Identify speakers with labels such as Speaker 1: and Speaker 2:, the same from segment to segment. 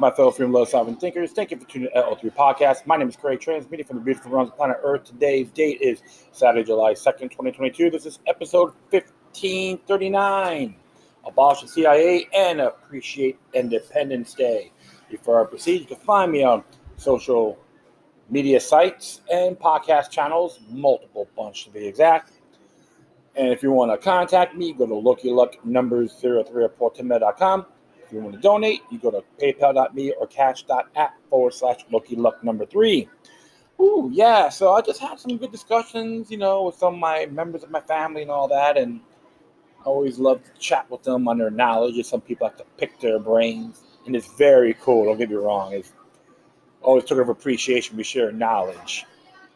Speaker 1: my fellow freedom love sovereign thinkers. Thank you for tuning in to L3 Podcast. My name is Craig, transmitting from the beautiful realms of planet Earth. Today's date is Saturday, July 2nd, 2022. This is episode 1539. Abolish the CIA and appreciate Independence Day. Before I proceed, you can find me on social media sites and podcast channels, multiple bunch to be exact. And if you want to contact me, go to Loki Luck numbers 03 at if you want to donate, you go to paypal.me or cash.app forward slash Loki Luck number three. Ooh, yeah. So I just had some good discussions, you know, with some of my members of my family and all that. And I always love to chat with them on their knowledge. And some people like to pick their brains. And it's very cool. Don't get me wrong. It's always took of appreciation. We share knowledge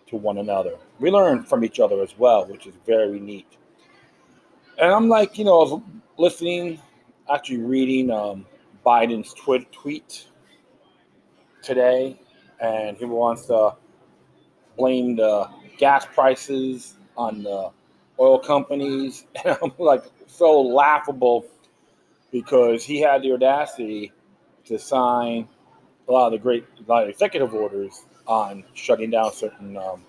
Speaker 1: to one another. We learn from each other as well, which is very neat. And I'm like, you know, listening actually reading um, Biden's tweet tweet today, and he wants to blame the gas prices on the oil companies. And I'm like so laughable because he had the audacity to sign a lot of the great a lot of executive orders on shutting down certain um,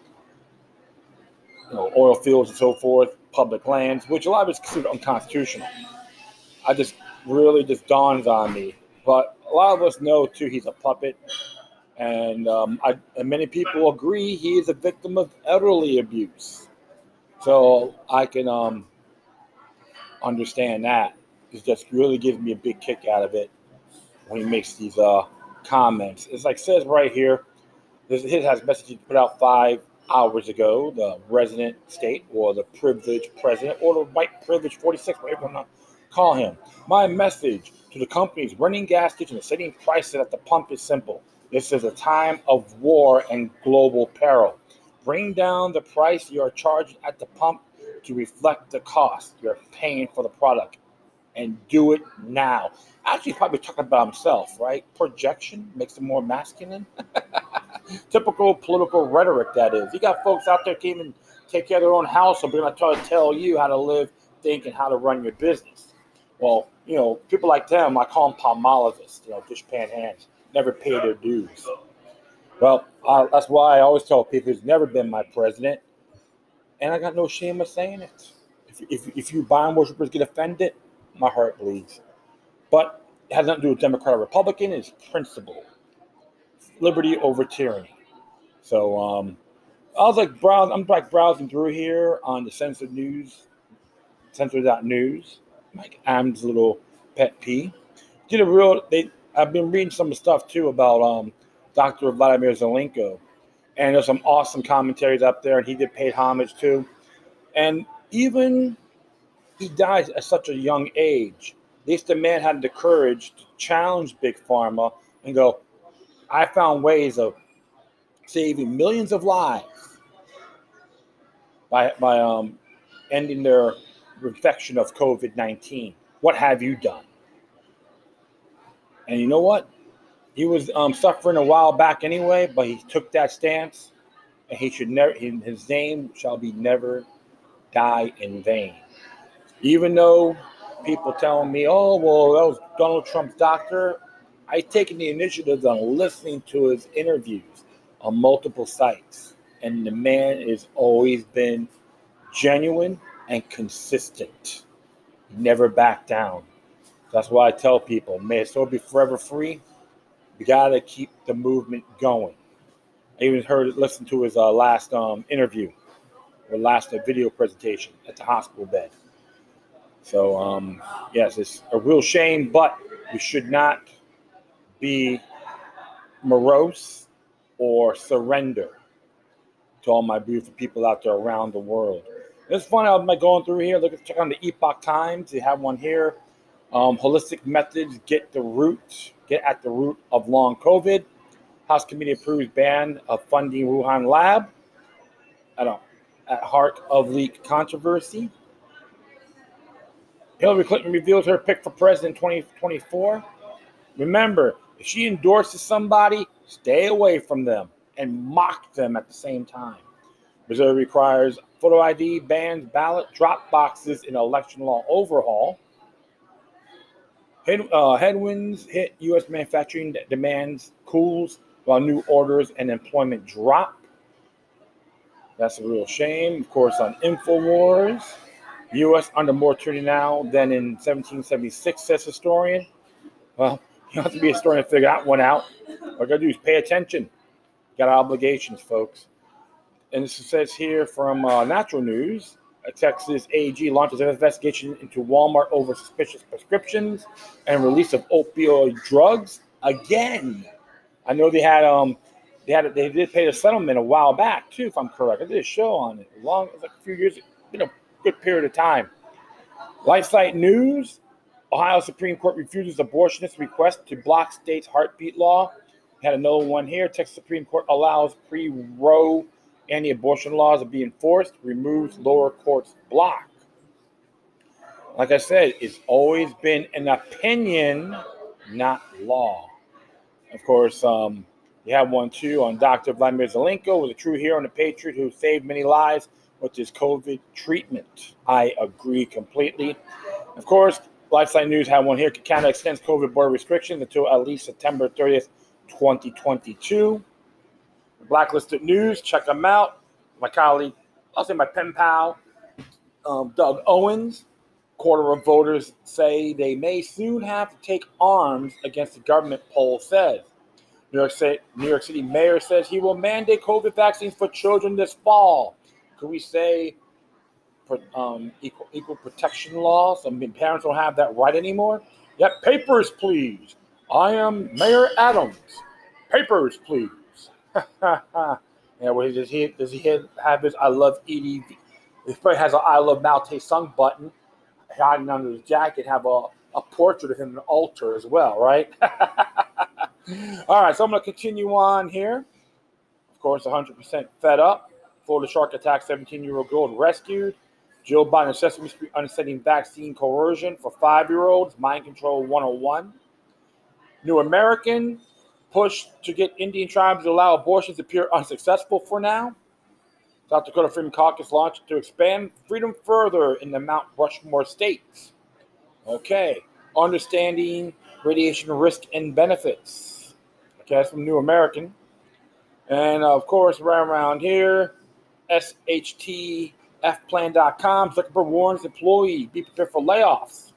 Speaker 1: you know, oil fields and so forth, public lands, which a lot of it's considered unconstitutional. I just really just dawns on me. But a lot of us know too he's a puppet, and um, I, and many people agree he is a victim of elderly abuse. So I can um, understand that. It just really gives me a big kick out of it when he makes these uh, comments. It's like says right here. This his has message put out five hours ago. The resident state or the privileged president or the white privileged 46, whatever call him. My message to the companies running gas stations and setting prices at the pump is simple. This is a time of war and global peril. Bring down the price you are charging at the pump to reflect the cost you're paying for the product and do it now. Actually, probably talking about himself, right? Projection makes him more masculine. Typical political rhetoric, that is. You got folks out there can't even take care of their own house, so they're going to try to tell you how to live, think, and how to run your business. Well, you know, people like them, I call them palmolivists, you know, dishpan hands, never pay their dues. Well, uh, that's why I always tell people he's never been my president, and I got no shame of saying it. If, if, if you Biden worshippers get offended, my heart bleeds. But it has nothing to do with Democrat or Republican, it's principle. Liberty over tyranny. So um, I was like browsing, I'm like browsing through here on the censored news, censored.news Mike Adams' little pet peeve. Did a real. They. I've been reading some stuff too about um, Dr. Vladimir Zelenko, and there's some awesome commentaries up there, and he did pay homage too. And even he died at such a young age. At least the man had the courage to challenge big pharma and go, "I found ways of saving millions of lives by by um, ending their infection of COVID 19. What have you done? And you know what? He was um, suffering a while back anyway, but he took that stance, and he should never. His name shall be never die in vain. Even though people telling me, "Oh, well, that was Donald Trump's doctor," I taken the initiative on listening to his interviews on multiple sites, and the man has always been genuine and consistent. Never back down. That's why I tell people, may it still be forever free. We gotta keep the movement going. I even heard, listened to his uh, last um, interview or last uh, video presentation at the hospital bed. So, um, yes, it's a real shame, but we should not be morose or surrender to all my beautiful people out there around the world. It's fun. I'm like going through here. Look at check on the Epoch Times. They have one here. Um, holistic methods get the root, get at the root of long COVID. House committee approves ban of funding Wuhan lab. I don't. At heart of leak controversy. Hillary Clinton reveals her pick for president 2024. Remember, if she endorses somebody, stay away from them and mock them at the same time. Missouri requires photo ID, bans ballot drop boxes in election law overhaul. Head, uh, headwinds hit U.S. manufacturing demands cools while new orders and employment drop. That's a real shame. Of course, on InfoWars, U.S. under more tyranny now than in 1776, says historian. Well, you have to be a historian to figure that one out. All you gotta do is pay attention. Got obligations, folks. And this says here from uh, Natural News a Texas AG launches an investigation into Walmart over suspicious prescriptions and release of opioid drugs again. I know they had um they had they did pay a settlement a while back too, if I'm correct. I did a show on it long like a few years, been a good period of time. LifeSite News: Ohio Supreme Court refuses abortionist request to block state's heartbeat law. Had another one here. Texas Supreme Court allows pre-Roe anti abortion laws are being enforced, removes lower court's block. Like I said, it's always been an opinion, not law. Of course, um, you have one too on Dr. Vladimir Zelenko, was a true hero and a patriot who saved many lives with his COVID treatment. I agree completely. Of course, LifeSite News had one here. Canada extends COVID border restrictions until at least September 30th, 2022. Blacklisted News, check them out. My colleague, I'll say my pen pal, um, Doug Owens. Quarter of voters say they may soon have to take arms against the government, poll says. New York, City, New York City mayor says he will mandate COVID vaccines for children this fall. Could we say um, equal, equal protection laws? Mean, parents don't have that right anymore. Yep, papers, please. I am Mayor Adams. Papers, please. yeah, well, does he does he have his I love Edie? He probably has an I love Mao Tse-tung button hiding under his jacket. Have a, a portrait of him an altar as well, right? All right, so I'm going to continue on here. Of course, 100% fed up. Florida shark attack 17 year old girl rescued. Joe Biden Sesame Street understanding vaccine coercion for five year olds. Mind control 101. New American push to get Indian tribes to allow abortions appear unsuccessful for now. South Dakota Freedom Caucus launched to expand freedom further in the Mount Rushmore states. Okay, understanding radiation risk and benefits. Okay, that's from New American. And of course, right around here, SHTFplan.com. Zuckerberg warns employee be prepared for layoffs.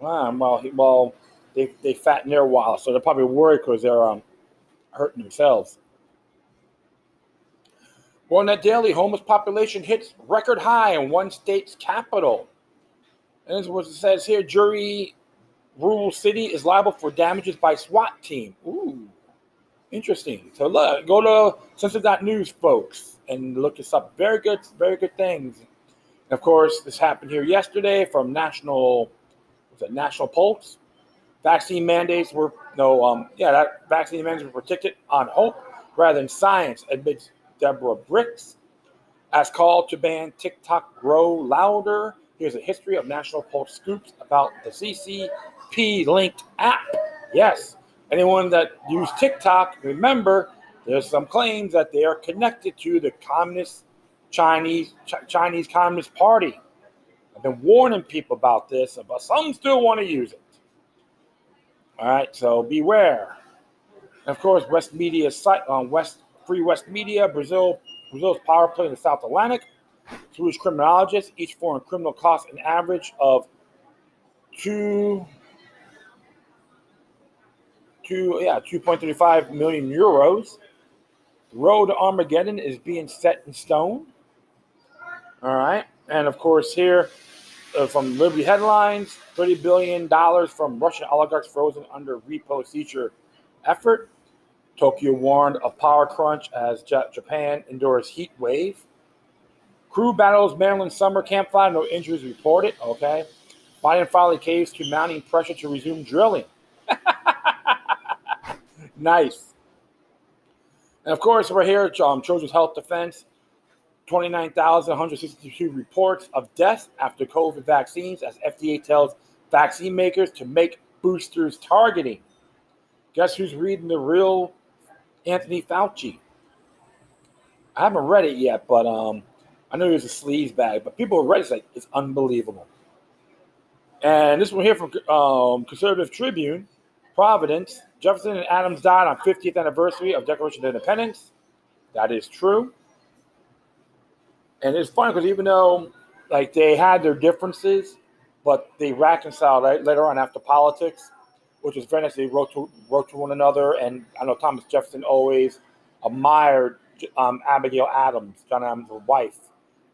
Speaker 1: Wow, well, well, they they fatten their wallet, so they're probably worried because they're um, hurting themselves. Well, that daily homeless population hits record high in one state's capital. And this it says here: jury rural city is liable for damages by SWAT team. Ooh, interesting. So look, go to Censored.news, folks, and look this up. Very good, very good things. And of course, this happened here yesterday from National, was it National Pulse? Vaccine mandates were no, um, yeah, that vaccine mandates were protected on hope rather than science, admits Deborah Birx. As called to ban TikTok grow louder, here's a history of National Pulse scoops about the CCP linked app. Yes, anyone that used TikTok, remember there's some claims that they are connected to the Communist Chinese Ch- Chinese Communist Party. I've been warning people about this, but some still want to use it. All right, so beware. Of course, West Media site on uh, West Free West Media, Brazil, Brazil's power play in the South Atlantic. Swedish criminologists, each foreign criminal costs an average of two, two, yeah, 2.35 million euros. Road to Armageddon is being set in stone. All right, and of course here uh, from Liberty Headlines, $30 billion from Russian oligarchs frozen under repo seizure effort. Tokyo warned of power crunch as Japan endures heat wave. Crew battles Maryland summer campfire, no injuries reported. Okay. Biden finally caves to mounting pressure to resume drilling. nice. And of course, we're here at um, Children's Health Defense. 29,162 reports of deaths after COVID vaccines as FDA tells vaccine makers to make boosters targeting. Guess who's reading the real Anthony Fauci? I haven't read it yet, but um, I know he was a sleaze bag, but people read it. It's like, it's unbelievable. And this one here from um, Conservative Tribune, Providence. Jefferson and Adams died on 50th anniversary of Declaration of Independence. That is true. And it's funny because even though like they had their differences, but they reconciled right, later on after politics, which was very nice. They wrote to wrote to one another, and I know Thomas Jefferson always admired um, Abigail Adams, John Adams' wife.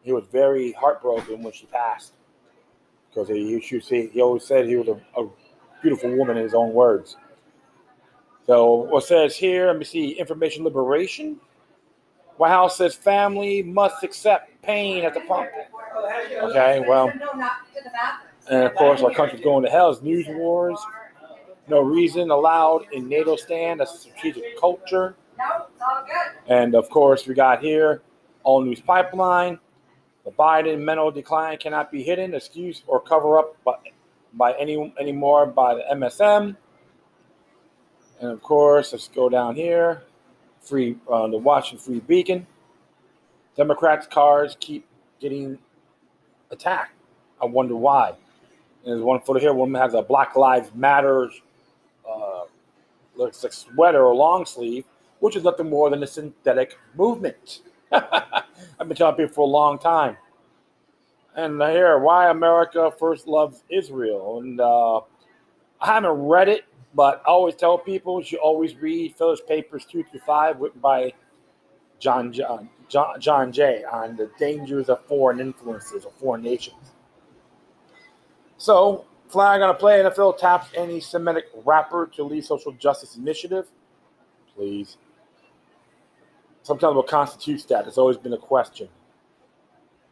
Speaker 1: He was very heartbroken when she passed because he, he, he always said he was a, a beautiful woman in his own words. So what says here, let me see, information liberation. White House says family must accept pain at the pump. Okay, well, and of course our country's going to hell. It's news wars. No reason allowed in NATO stand. That's a strategic culture. And of course, we got here all news pipeline. The Biden mental decline cannot be hidden, excuse, or cover up by, by any anymore by the MSM. And of course, let's go down here. Free uh, the Washington Free Beacon. Democrats' cars keep getting attacked. I wonder why. And there's one photo here. Woman has a Black Lives Matter uh, looks like sweater or long sleeve, which is nothing more than a synthetic movement. I've been telling people for a long time. And here, why America first loves Israel. And uh, I haven't read it, but I always tell people you should always read Phillips Papers 2 through 5, written by John, John, John, Jay on the dangers of foreign influences or foreign nations. So, flag on a play NFL taps any Semitic rapper to lead social justice initiative. Please. Sometimes what constitutes that? It's always been a question.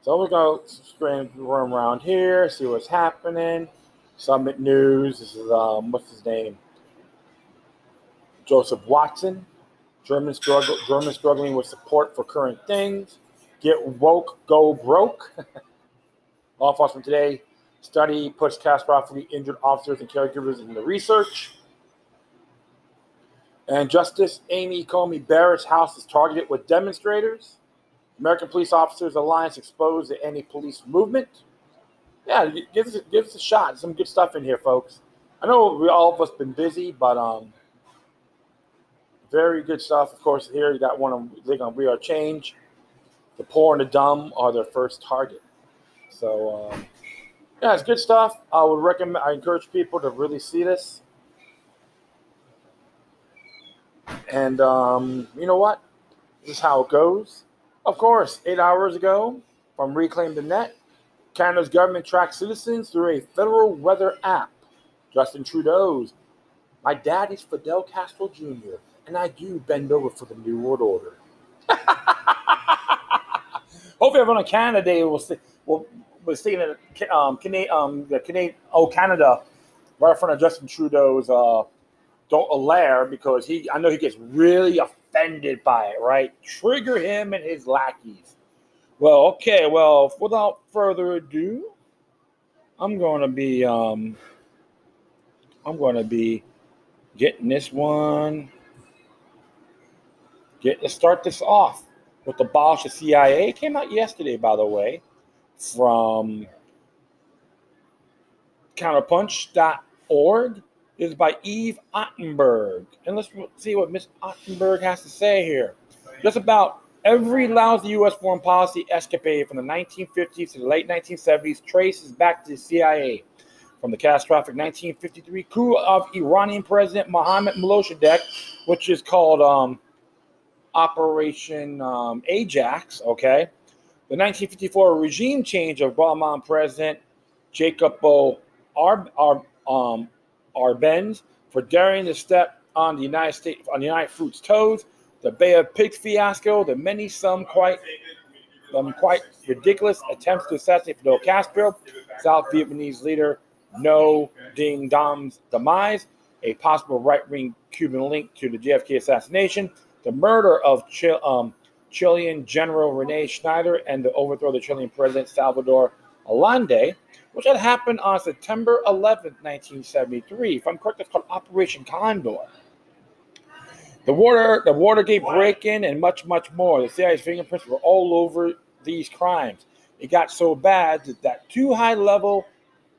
Speaker 1: So we're going to room around here, see what's happening. Summit News. This is um, what's his name? Joseph Watson. German struggle. German struggling with support for current things. Get woke, go broke. Law enforcement today study puts catastrophically injured officers and caregivers in the research. And Justice Amy Coney Barrett's house is targeted with demonstrators. American Police Officers Alliance exposed the anti-police movement. Yeah, give us, give us a shot. Some good stuff in here, folks. I know we all of us been busy, but um, very good stuff. Of course, here you got one of on We Are Change. The poor and the dumb are their first target. So um, yeah, it's good stuff. I would recommend. I encourage people to really see this. And um, you know what? This is how it goes. Of course, eight hours ago from Reclaim the Net, Canada's government tracks citizens through a federal weather app. Justin Trudeau's, my dad is Fidel Castro Jr., and I do bend over for the New World Order. Hopefully, everyone in Canada will, see. will, will see it, um, Canadian, um, the Canadian, oh, Canada, right in front of Justin Trudeau's uh, don't alare because he, I know he gets really offended by it, right? Trigger him and his lackeys. Well, okay, well, without further ado, I'm going to be, um, I'm going to be getting this one. Get let's start this off with the Bosch of CIA. It came out yesterday, by the way, from counterpunch.org is by Eve Ottenberg. And let's see what Miss Ottenberg has to say here. Just about every lousy U.S. foreign policy escapade from the 1950s to the late 1970s traces back to the CIA. From the catastrophic 1953 coup of Iranian President Mohammad Mossadegh, which is called um, Operation um, Ajax, okay? The 1954 regime change of Bahman President Jacobo Arb, Arb, um, Arbenz for daring to step on the United States on the United Fruit's toes, the Bay of Pigs fiasco, the many some quite um, quite ridiculous attempts to assassinate Fidel Castro, South Vietnamese leader Ngo Dinh Diem's demise, a possible right-wing Cuban link to the JFK assassination, the murder of Chil- um, Chilean General Rene Schneider, and the overthrow of the Chilean President Salvador Allende, which had happened on September 11, 1973. If I'm correct, it's called Operation Condor. The water, the Watergate break-in, and much, much more. The CIA's fingerprints were all over these crimes. It got so bad that, that two high-level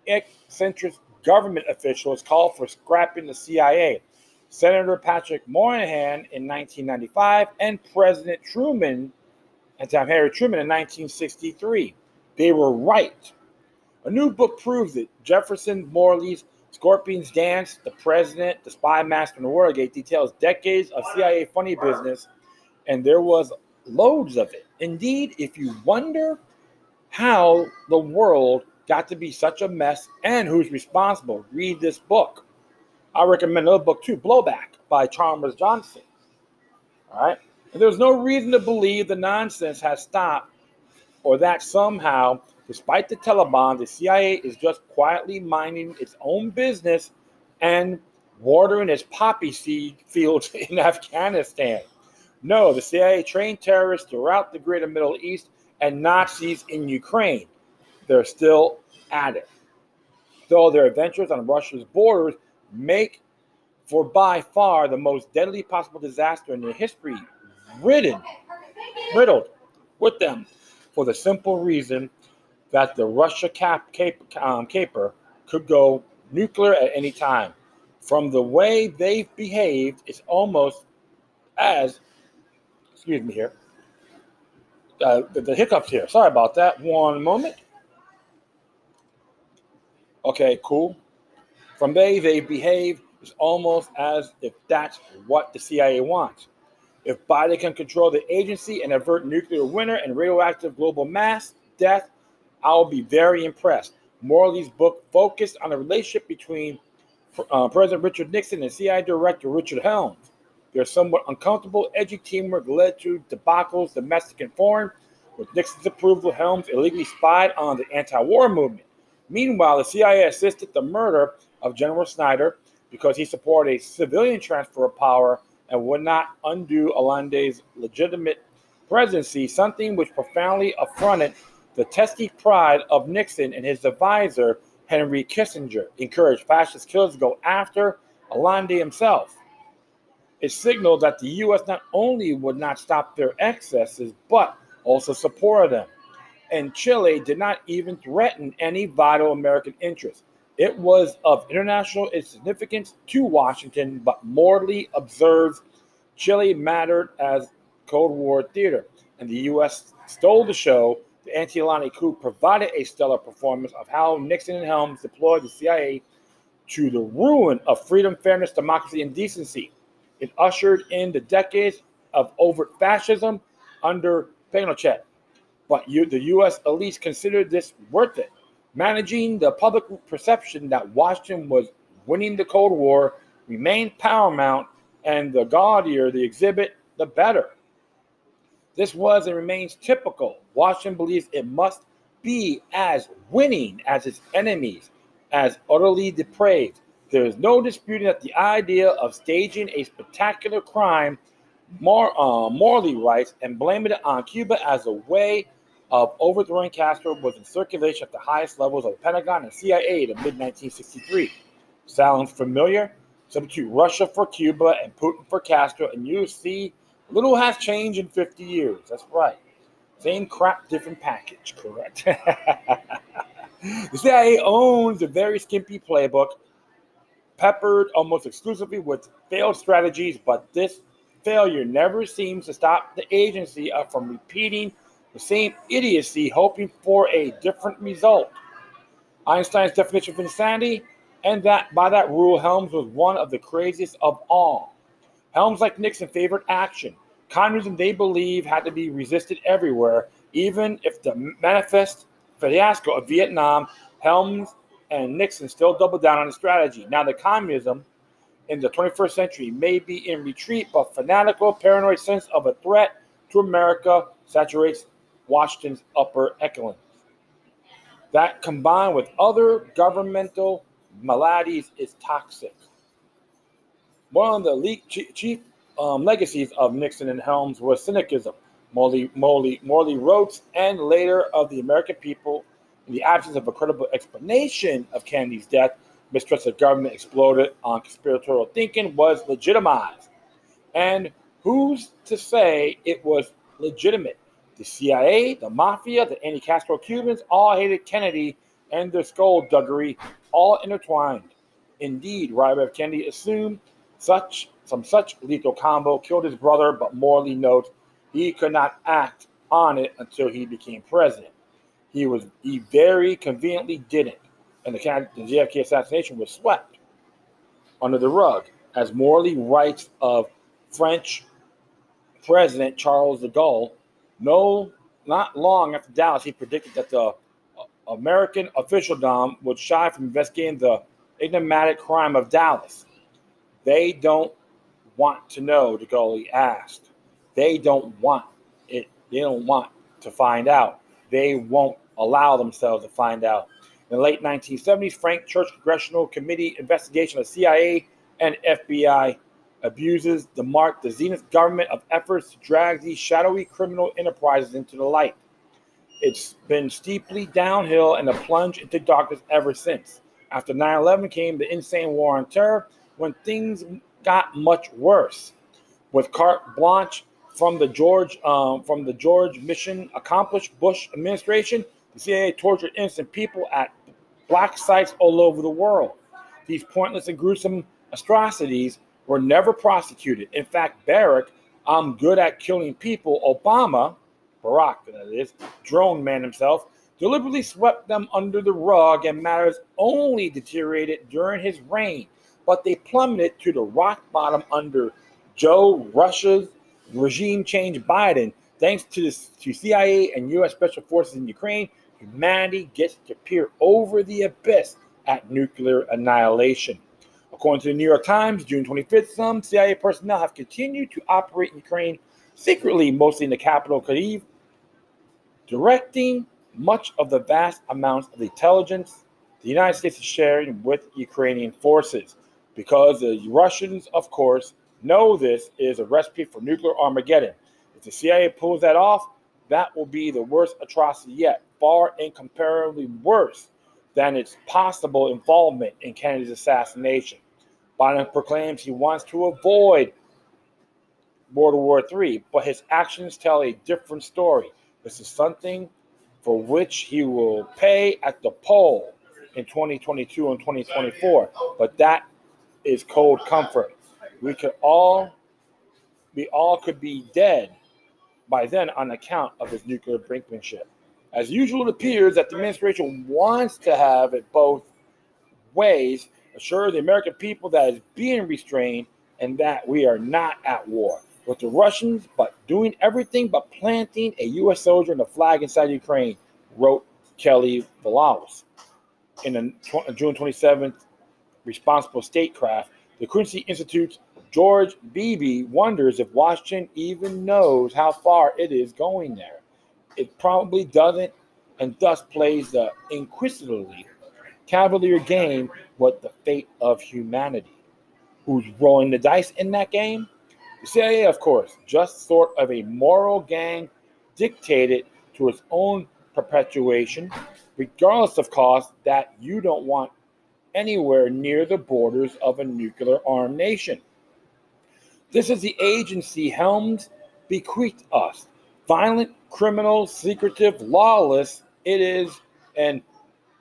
Speaker 1: eccentric government officials called for scrapping the CIA. Senator Patrick Moynihan in 1995 and President Truman, and time Harry Truman in 1963. They were right. A new book proves it. Jefferson Morley's Scorpion's Dance, The President, The Spy Master, and the Watergate details decades of CIA funny business, and there was loads of it. Indeed, if you wonder how the world got to be such a mess and who's responsible, read this book. I recommend another book too, Blowback by Chalmers Johnson. All right. And there's no reason to believe the nonsense has stopped or that somehow, despite the Taliban, the CIA is just quietly minding its own business and watering its poppy seed fields in Afghanistan. No, the CIA trained terrorists throughout the greater Middle East and Nazis in Ukraine. They're still at it. Though their adventures on Russia's borders make for by far the most deadly possible disaster in their history, ridden, riddled with them, for the simple reason that the Russia cap, cap, um, caper could go nuclear at any time. From the way they've behaved, it's almost as, excuse me here, uh, the, the hiccups here. Sorry about that. One moment. Okay, cool. From they, they behave it's almost as if that's what the CIA wants. If Biden can control the agency and avert nuclear winter and radioactive global mass death, I'll be very impressed. Morley's book focused on the relationship between uh, President Richard Nixon and CIA Director Richard Helms. Their somewhat uncomfortable, edgy teamwork led to debacles, domestic and foreign. With Nixon's approval, Helms illegally spied on the anti war movement. Meanwhile, the CIA assisted the murder of General Schneider because he supported a civilian transfer of power and would not undo Allende's legitimate presidency, something which profoundly affronted the testy pride of Nixon and his advisor, Henry Kissinger, encouraged fascist killers to go after Allende himself. It signaled that the U.S. not only would not stop their excesses, but also supported them and Chile did not even threaten any vital American interests. It was of international significance to Washington, but Morley observes Chile mattered as Cold War theater, and the U.S. stole the show. The anti-Allende coup provided a stellar performance of how Nixon and Helms deployed the CIA to the ruin of freedom, fairness, democracy, and decency. It ushered in the decades of overt fascism under Pinochet but you, the U.S. elites considered this worth it. Managing the public perception that Washington was winning the Cold War remained paramount, and the gaudier the exhibit, the better. This was and remains typical. Washington believes it must be as winning as its enemies, as utterly depraved. There is no disputing that the idea of staging a spectacular crime more uh, Morley writes and blaming it on Cuba as a way of overthrowing Castro was in circulation at the highest levels of the Pentagon and CIA in mid 1963. Sounds familiar? Substitute Russia for Cuba and Putin for Castro, and you see little has changed in 50 years. That's right. Same crap, different package, correct? the CIA owns a very skimpy playbook, peppered almost exclusively with failed strategies, but this failure never seems to stop the agency uh, from repeating the same idiocy, hoping for a different result. Einstein's definition of insanity, and that by that rule, Helms was one of the craziest of all. Helms, like Nixon, favored action. Communism, they believe, had to be resisted everywhere, even if the manifest fiasco of Vietnam, Helms and Nixon still doubled down on the strategy. Now, the communism in the 21st century may be in retreat, but fanatical, paranoid sense of a threat to America saturates Washington's upper echelons. That combined with other governmental maladies is toxic. One of the chief um, legacies of Nixon and Helms was cynicism. Morley, Morley, Morley wrote, and later of the American people, in the absence of a credible explanation of Kennedy's death, mistrust of government exploded on conspiratorial thinking was legitimized. And who's to say it was legitimate? The CIA, the mafia, the anti Castro Cubans all hated Kennedy and their skullduggery all intertwined. Indeed, Robert F. Kennedy assumed such some such lethal combo killed his brother, but Morley notes he could not act on it until he became president. He was he very conveniently didn't, and the, the JFK assassination was swept under the rug, as Morley writes of French President Charles de Gaulle. No, not long after Dallas, he predicted that the uh, American officialdom would shy from investigating the enigmatic crime of Dallas. They don't want to know, de Gaulle asked. They don't want it. They don't want to find out. They won't allow themselves to find out. In the late 1970s, Frank Church Congressional Committee investigation of CIA and FBI abuses the mark the zenith government of efforts to drag these shadowy criminal enterprises into the light. It's been steeply downhill and a plunge into darkness ever since. After 9 11 came the insane war on terror, when things got much worse. With carte blanche from the George um, from the George mission accomplished Bush administration, the CIA tortured innocent people at black sites all over the world. These pointless and gruesome atrocities were never prosecuted. In fact, Barack, I'm good at killing people, Obama, Barack, that is, drone man himself, deliberately swept them under the rug and matters only deteriorated during his reign, but they plummeted to the rock bottom under Joe Russia's regime change Biden. Thanks to, this, to CIA and U.S. Special Forces in Ukraine, humanity gets to peer over the abyss at nuclear annihilation. According to the New York Times, June 25th, some CIA personnel have continued to operate in Ukraine secretly, mostly in the capital, Kyiv, directing much of the vast amounts of intelligence the United States is sharing with Ukrainian forces. Because the Russians, of course, know this is a recipe for nuclear Armageddon. If the CIA pulls that off, that will be the worst atrocity yet, far incomparably worse than its possible involvement in Kennedy's assassination. Biden proclaims he wants to avoid World War III, but his actions tell a different story. This is something for which he will pay at the poll in 2022 and 2024, but that is cold comfort. We could all, we all could be dead by then on account of his nuclear brinkmanship. As usual, it appears that the administration wants to have it both ways, assure the American people that is being restrained and that we are not at war with the Russians, but doing everything but planting a U.S. soldier and a flag inside Ukraine, wrote Kelley Vlahos. In a June 27th responsible statecraft, the Quincy Institute's George Beebe wonders if Washington even knows how far it is going there. It probably doesn't, and thus plays the inquisitively cavalier game with the fate of humanity. Who's rolling the dice in that game? The CIA, of course, just sort of a moral gang dictated to its own perpetuation, regardless of cost, that you don't want anywhere near the borders of a nuclear armed nation. This is the agency Helms bequeathed us. Violent, criminal, secretive, lawless, it is an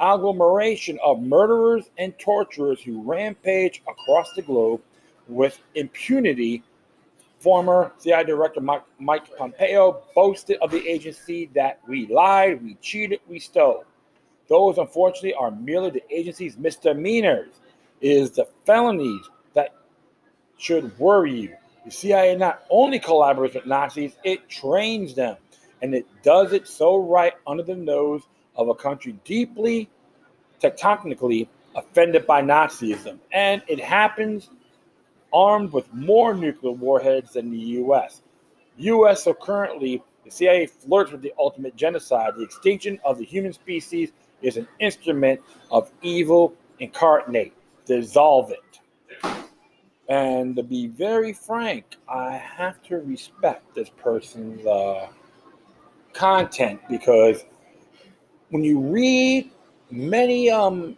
Speaker 1: agglomeration of murderers and torturers who rampage across the globe with impunity Former CIA Director Mike, Mike Pompeo boasted of the agency that we lied, we cheated, we stole. Those, unfortunately, are merely the agency's misdemeanors. It is the felonies that should worry you. The CIA not only collaborates with Nazis, it trains them. And it does it so right under the nose of a country deeply, tectonically offended by Nazism. And it happens armed with more nuclear warheads than the U.S. U.S. so currently the CIA flirts with the ultimate genocide. The extinction of the human species is an instrument of evil incarnate. Dissolve it. And to be very frank, I have to respect this person's uh, content because when you read many um,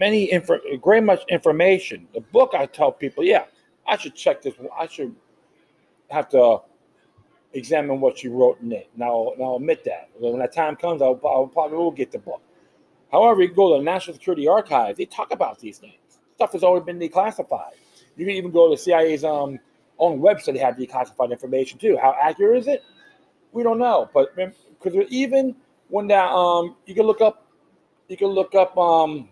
Speaker 1: many info, great much information. The book I tell people, yeah, I should check this. I should have to examine what you wrote in it. Now, now I'll admit that when that time comes, I'll, I'll probably will get the book. However, you go to the National Security Archives. They talk about these things. Stuff has always been declassified. You can even go to the CIA's um, own website. They have declassified information too. How accurate is it? We don't know. But because even when that um, you can look up, you can look up um,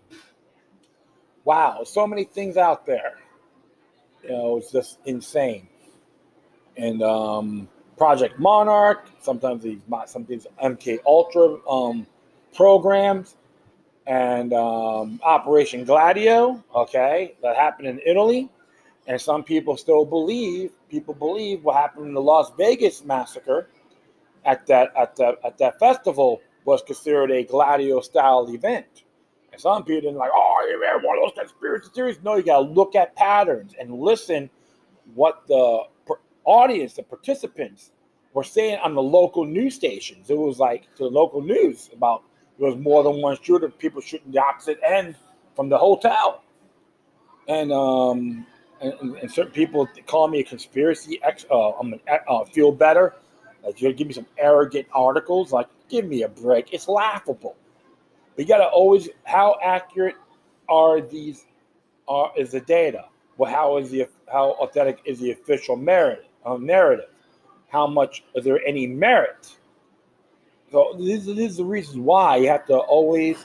Speaker 1: wow, so many things out there. You know, it's just insane. And um, Project Monarch, sometimes these sometimes MK Ultra um, programs, and um, Operation Gladio. Okay, that happened in Italy, and some people still believe people believe what happened in the Las Vegas massacre at that at that at that festival was considered a Gladio style event. And some people didn't like, oh, yeah, one of those conspiracy theories. No, you got to look at patterns and listen what the audience, the participants, were saying on the local news stations. It was like to the local news about there was more than one shooter, people shooting the opposite end from the hotel. And um, and, and certain people call me a conspiracy ex. Uh, I'm an, uh, feel better. Like you give me some arrogant articles. Like give me a break. It's laughable. But you got to always. How accurate are these? Are is the data? Well, how is the how authentic is the official merit, uh, narrative? How much is there any merit? So this, these are the reasons why you have to always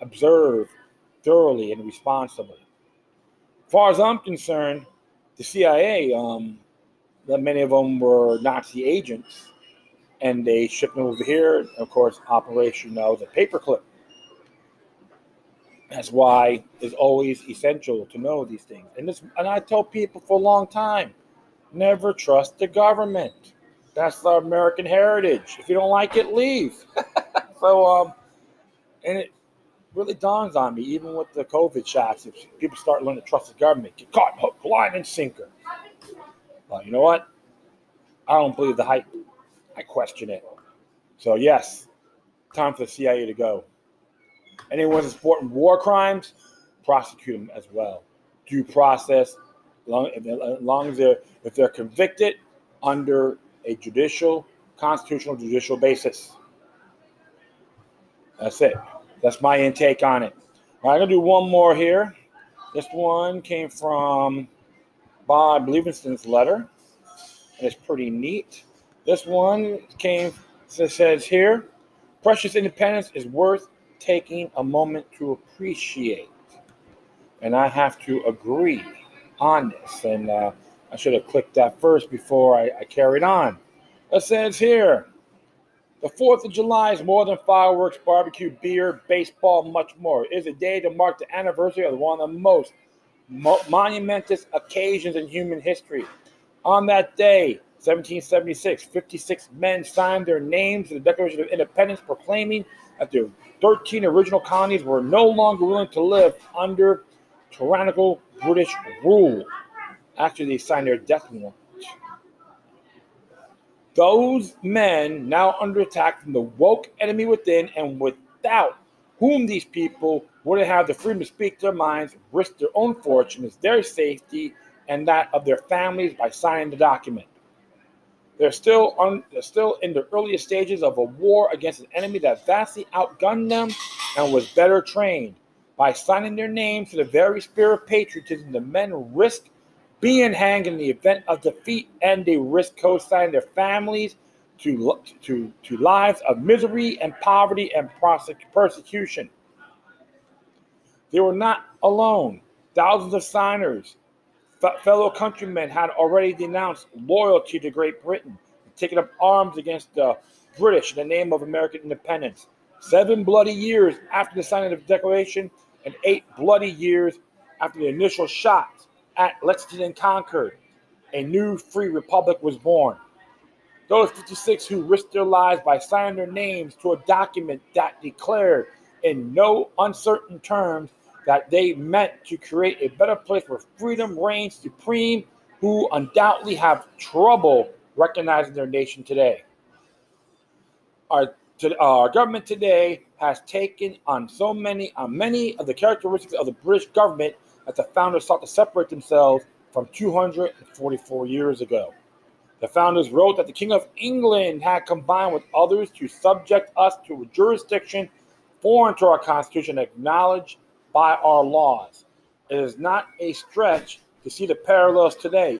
Speaker 1: observe thoroughly and responsibly. As far as I'm concerned, the CIA, um, that many of them were Nazi agents, and they shipped them over here. Of course, Operation uh, was a paperclip. That's why it's always essential to know these things. And this, and I tell people for a long time, never trust the government. That's the American heritage. If you don't like it, leave. so, um, and it really dawns on me, even with the COVID shots, if people start learning to trust the government, get caught hook, line, and sinker. You know what? I don't believe the hype. I question it. So, yes, time for the CIA to go. Anyone supporting war crimes, prosecute them as well. Due process, long, as long as they're if they're convicted under a judicial, constitutional judicial basis. That's it. That's my intake on it. All right, I'm gonna do one more here. This one came from Bob Livingston's letter, it's pretty neat. This one came it says here, precious independence is worth taking a moment to appreciate, and I have to agree on this. And uh, I should have clicked that first before I, I carried on. It says here the 4th of July is more than fireworks, barbecue, beer, baseball, much more. It is a day to mark the anniversary of one of the most mo- monumentous occasions in human history. On that day, 1776, 56 men signed their names to the Declaration of Independence proclaiming that the 13 original colonies were no longer willing to live under tyrannical British rule. after they signed their death warrant. Those men now under attack from the woke enemy within, and without whom these people wouldn't have the freedom to speak their minds, risk their own fortunes, their safety, and that of their families by signing the document. They're still, on, they're still in the earliest stages of a war against an enemy that vastly outgunned them and was better trained. By signing their names to the very spirit of patriotism, the men risk being hanged in the event of defeat, and they risk co-signing their families to, to, to lives of misery and poverty and persecution. They were not alone. Thousands of signers, fellow countrymen, had already denounced loyalty to Great Britain, taken up arms against the British in the name of American independence. Seven bloody years after the signing of the Declaration, and eight bloody years after the initial shots at Lexington and Concord, a new free republic was born. Those 56 who risked their lives by signing their names to a document that declared in no uncertain terms that they meant to create a better place where freedom reigns supreme, who undoubtedly have trouble recognizing their nation today. Our, to, uh, our government today has taken on so many on many of the characteristics of the British government that the founders sought to separate themselves from 244 years ago. The founders wrote that the King of England had combined with others to subject us to a jurisdiction foreign to our Constitution, acknowledged by our laws. It is not a stretch to see the parallels today.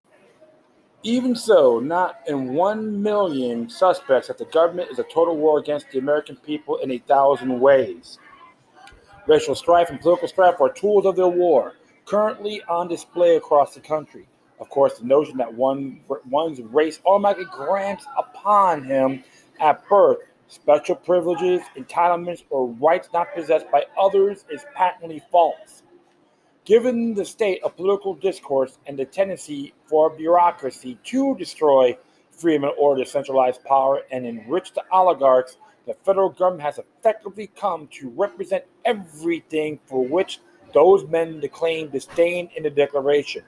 Speaker 1: Even so, not in one million suspects that the government is a total war against the American people in a thousand ways. Racial strife and political strife are tools of their war, currently on display across the country. Of course, the notion that one one's race automatically grants upon him at birth special privileges, entitlements, or rights not possessed by others is patently false. Given the state of political discourse and the tendency for bureaucracy to destroy freedom in order to centralize power and enrich the oligarchs, the federal government has effectively come to represent everything for which those men declaim disdain in the Declaration.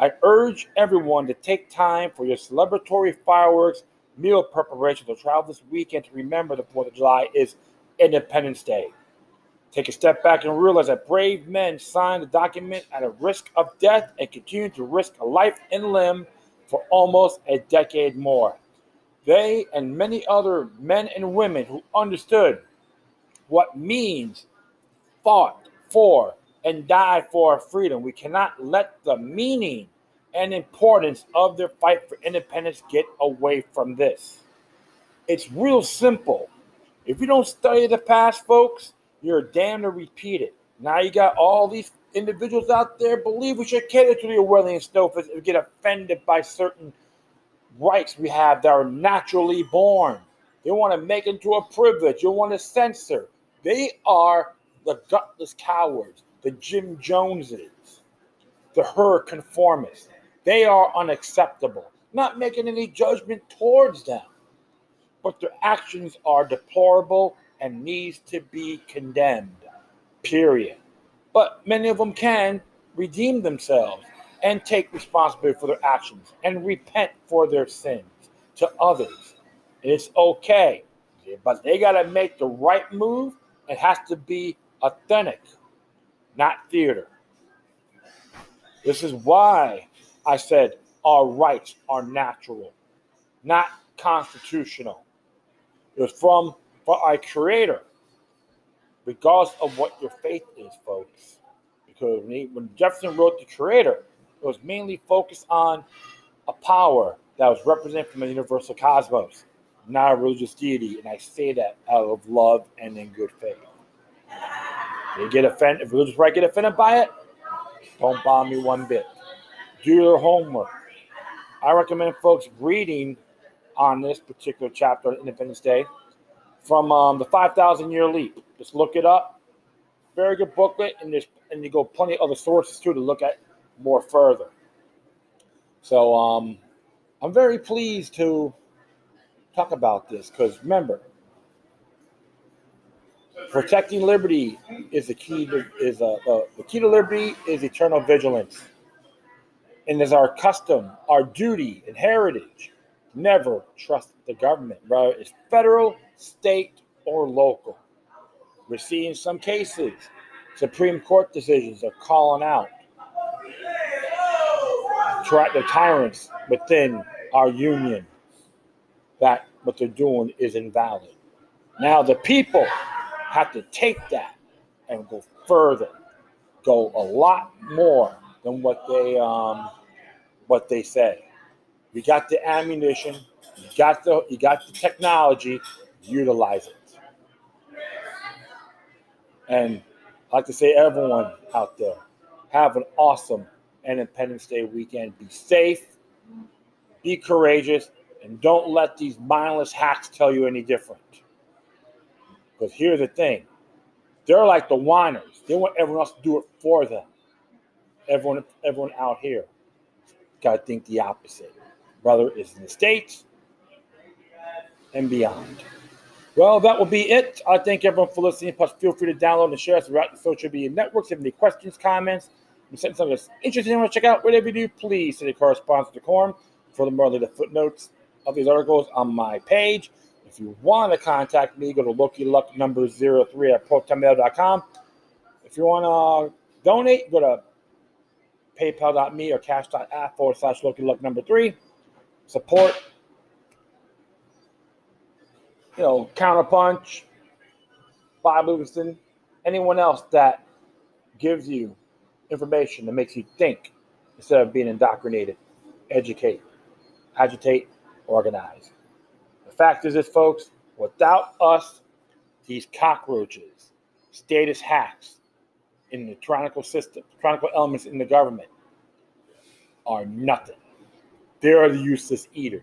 Speaker 1: I urge everyone to take time for your celebratory fireworks meal preparation to travel this weekend to remember the 4th of July is Independence Day. Take a step back and realize that brave men signed the document at a risk of death and continue to risk a life and limb for almost a decade more. They and many other men and women who understood what means fought for and die for our freedom. We cannot let the meaning and importance of their fight for independence get away from this. It's real simple. If you don't study the past, folks, you're damned to repeat it. Now you got all these individuals out there believe we should cater to the Orwellian Snowflakes and get offended by certain rights we have that are naturally born. They want to make into a privilege. They want to censor. They are the gutless cowards, the Jim Joneses, the her conformists. They are unacceptable. Not making any judgment towards them, but their actions are deplorable and needs to be condemned. Period. But many of them can redeem themselves and take responsibility for their actions and repent for their sins to others. It's okay, but they got to make the right move. It has to be authentic, not theater. This is why I said our rights are natural, not constitutional. It was from for our Creator, regardless of what your faith is, folks. Because when, he, when Jefferson wrote the Creator, it was mainly focused on a power that was represented from the universal cosmos, not a religious deity. And I say that out of love and in good faith. You get offended, if religious right get offended by it, don't bomb me one bit. Do your homework. I recommend folks reading on this particular chapter on Independence Day from um, the 5,000 Year Leap. Just look it up. Very good booklet, and there's and you go plenty of other sources too to look at more further. So um, I'm very pleased to talk about this because remember, protecting liberty is the key to is a, uh, the key to liberty is eternal vigilance, and is our custom, our duty, and heritage. Never trust the government, whether it's federal, state, or local. We're seeing some cases, Supreme Court decisions are calling out the tyrants within our union that what they're doing is invalid. Now the people have to take that and go further, go a lot more than what they um, what they say. You got the ammunition, you got the you got the technology, utilize it. And I'd like to say everyone out there, have an awesome Independence Day weekend. Be safe, be courageous, and don't let these mindless hacks tell you any different. Because here's the thing they're like the whiners, they want everyone else to do it for them. Everyone, everyone out here got to think the opposite. Whether it's in the States and beyond. Well, that will be it. I thank everyone for listening. Plus, feel free to download and share us throughout the social media networks. If you have any questions, comments, and something that's interesting you want to check out, whatever you do, please send a correspondence to the. Furthermore, leave the footnotes of these articles on my page. If you want to contact me, go to Loki Luck number 03 at protonmail.com. If you want to donate, go to paypal.me or cash.app forward slash Loki Luck number three. Support, you know, counterpunch, Bob Livingston, anyone else that gives you information that makes you think instead of being indoctrinated, educate, agitate, organize. Fact is this, folks, without us, these cockroaches, status hacks in the tyrannical system, tyrannical elements in the government are nothing. They are the useless eaters.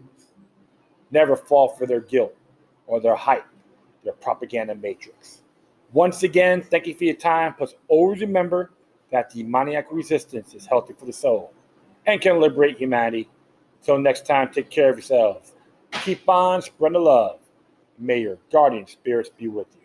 Speaker 1: Never fall for their guilt or their hype, their propaganda matrix. Once again, thank you for your time. Plus, always remember that demoniac resistance is healthy for the soul and can liberate humanity. Until next time, take care of yourselves. Keep on spreading the love. May your guardian spirits be with you.